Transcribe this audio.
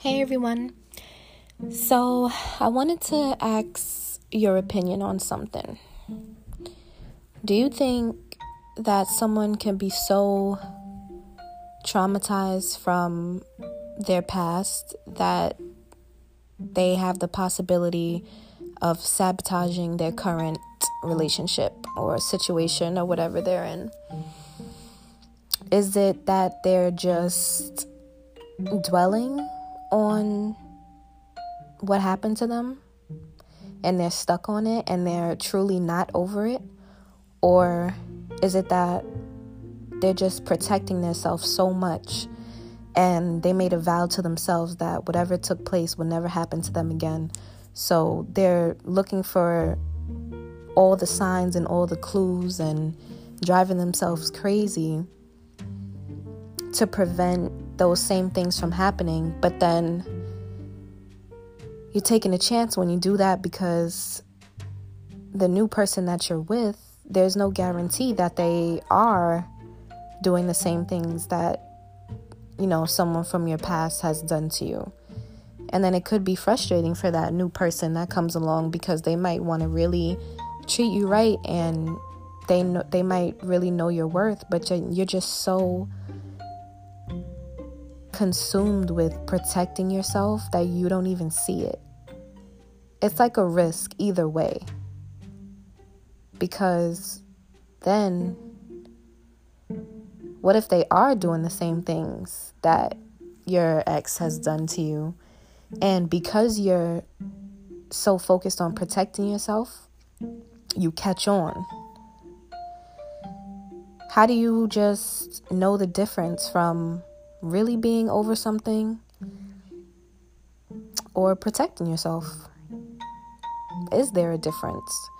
Hey everyone. So, I wanted to ask your opinion on something. Do you think that someone can be so traumatized from their past that they have the possibility of sabotaging their current relationship or situation or whatever they're in? Is it that they're just dwelling on what happened to them and they're stuck on it and they're truly not over it? Or is it that they're just protecting themselves so much and they made a vow to themselves that whatever took place would never happen to them again? So they're looking for all the signs and all the clues and driving themselves crazy to prevent those same things from happening, but then you're taking a chance when you do that because the new person that you're with, there's no guarantee that they are doing the same things that, you know, someone from your past has done to you. And then it could be frustrating for that new person that comes along because they might want to really treat you right and they know, they might really know your worth, but you're, just so consumed with protecting yourself that you don't even see it. It's like a risk either way. Because then, what if they are doing the same things that your ex has done to you? And because you're so focused on protecting yourself, you catch on. How do you just know the difference from really being over something or protecting yourself? Is there a difference?